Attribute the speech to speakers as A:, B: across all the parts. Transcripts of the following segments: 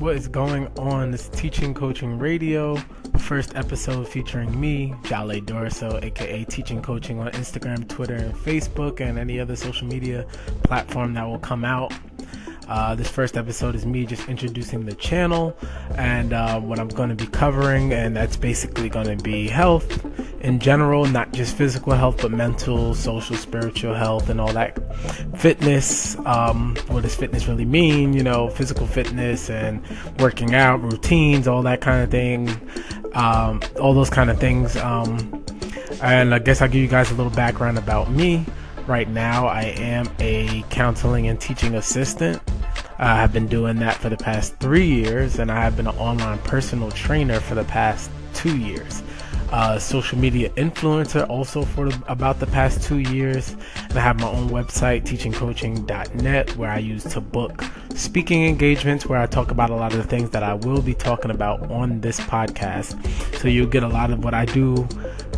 A: what is going on? This Teaching Coaching Radio, first episode featuring me, Jale Dorso, aka Teaching Coaching on Instagram, Twitter, and Facebook, and any other social media platform that will come out. Uh, this first episode is me just introducing the channel and uh, what I'm going to be covering, and that's basically going to be health in general, not just physical health, but mental, social, spiritual health, and all that. Fitness. Um, what does fitness really mean? You know, physical fitness and working out, routines, all that kind of thing. Um, all those kind of things. Um, and I guess I'll give you guys a little background about me. Right now, I am a counseling and teaching assistant. I have been doing that for the past three years, and I have been an online personal trainer for the past two years. Uh, social media influencer also for the, about the past two years. And I have my own website, teachingcoaching.net, where I use to book speaking engagements where I talk about a lot of the things that I will be talking about on this podcast. So you'll get a lot of what I do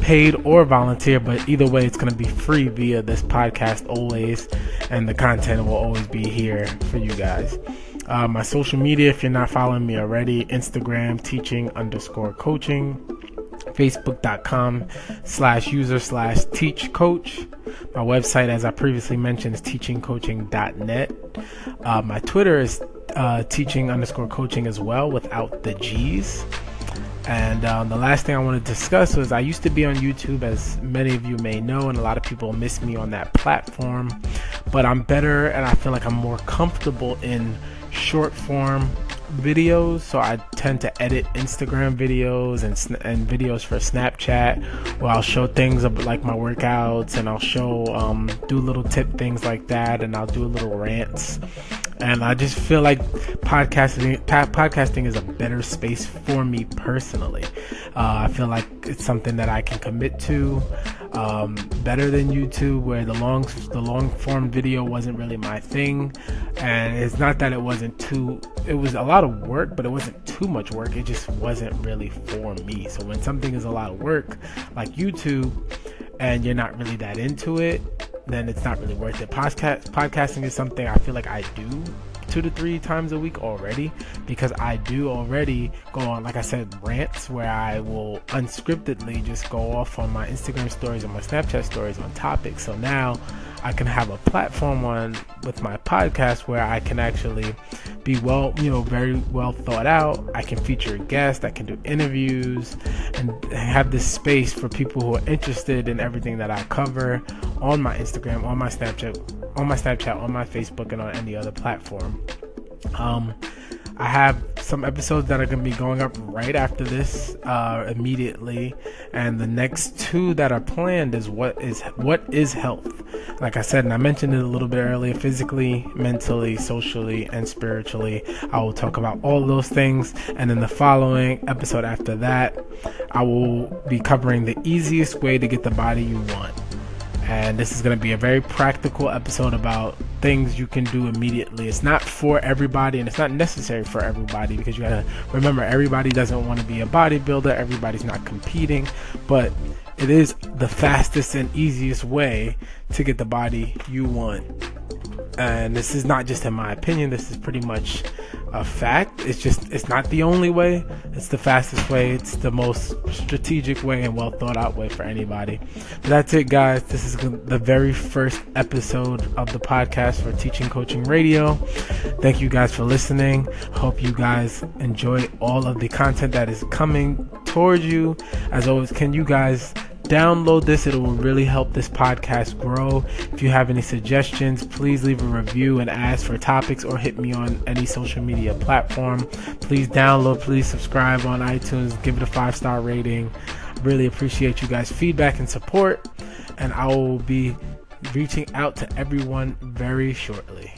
A: paid or volunteer, but either way, it's going to be free via this podcast always, and the content will always be here for you guys. Uh, my social media, if you're not following me already, Instagram teaching underscore coaching, facebook.com slash user slash teach coach. My website, as I previously mentioned, is teachingcoaching.net. Uh, my Twitter is uh, teaching underscore coaching as well without the G's. And um, the last thing I want to discuss was I used to be on YouTube, as many of you may know, and a lot of people miss me on that platform. But I'm better, and I feel like I'm more comfortable in short form videos. So I tend to edit Instagram videos and and videos for Snapchat, where I'll show things like my workouts, and I'll show um, do little tip things like that, and I'll do a little rants and I just feel like podcasting podcasting is a better space for me personally. Uh, I feel like it's something that I can commit to um, better than YouTube, where the long the long form video wasn't really my thing, and it's not that it wasn't too. It was a lot of work, but it wasn't too much work. It just wasn't really for me. So when something is a lot of work, like YouTube, and you're not really that into it, then it's not really worth it. Podcast podcasting is something I feel like I do two to three times a week already because I do already go on, like I said, rants where I will unscriptedly just go off on my Instagram stories and my Snapchat stories on topics. So now I can have a platform on with my podcast where I can actually be well, you know, very well thought out. I can feature guests, I can do interviews, and have this space for people who are interested in everything that I cover on my Instagram, on my Snapchat, on my Snapchat, on my Facebook, and on any other platform. Um, I have some episodes that are going to be going up right after this, uh, immediately, and the next two that are planned is what is what is health. Like I said, and I mentioned it a little bit earlier, physically, mentally, socially, and spiritually. I will talk about all those things, and in the following episode after that, I will be covering the easiest way to get the body you want and this is going to be a very practical episode about things you can do immediately. It's not for everybody and it's not necessary for everybody because you got to remember everybody doesn't want to be a bodybuilder, everybody's not competing, but it is the fastest and easiest way to get the body you want. And this is not just in my opinion, this is pretty much a fact. It's just it's not the only way. It's the fastest way. It's the most strategic way and well thought out way for anybody. But that's it, guys. This is the very first episode of the podcast for Teaching Coaching Radio. Thank you guys for listening. Hope you guys enjoy all of the content that is coming towards you. As always, can you guys download this. It will really help this podcast grow. If you have any suggestions, please leave a review and ask for topics or hit me on any social media platform. Please download, please subscribe on iTunes, give it a five star rating. Really appreciate you guys' feedback and support. And I will be reaching out to everyone very shortly.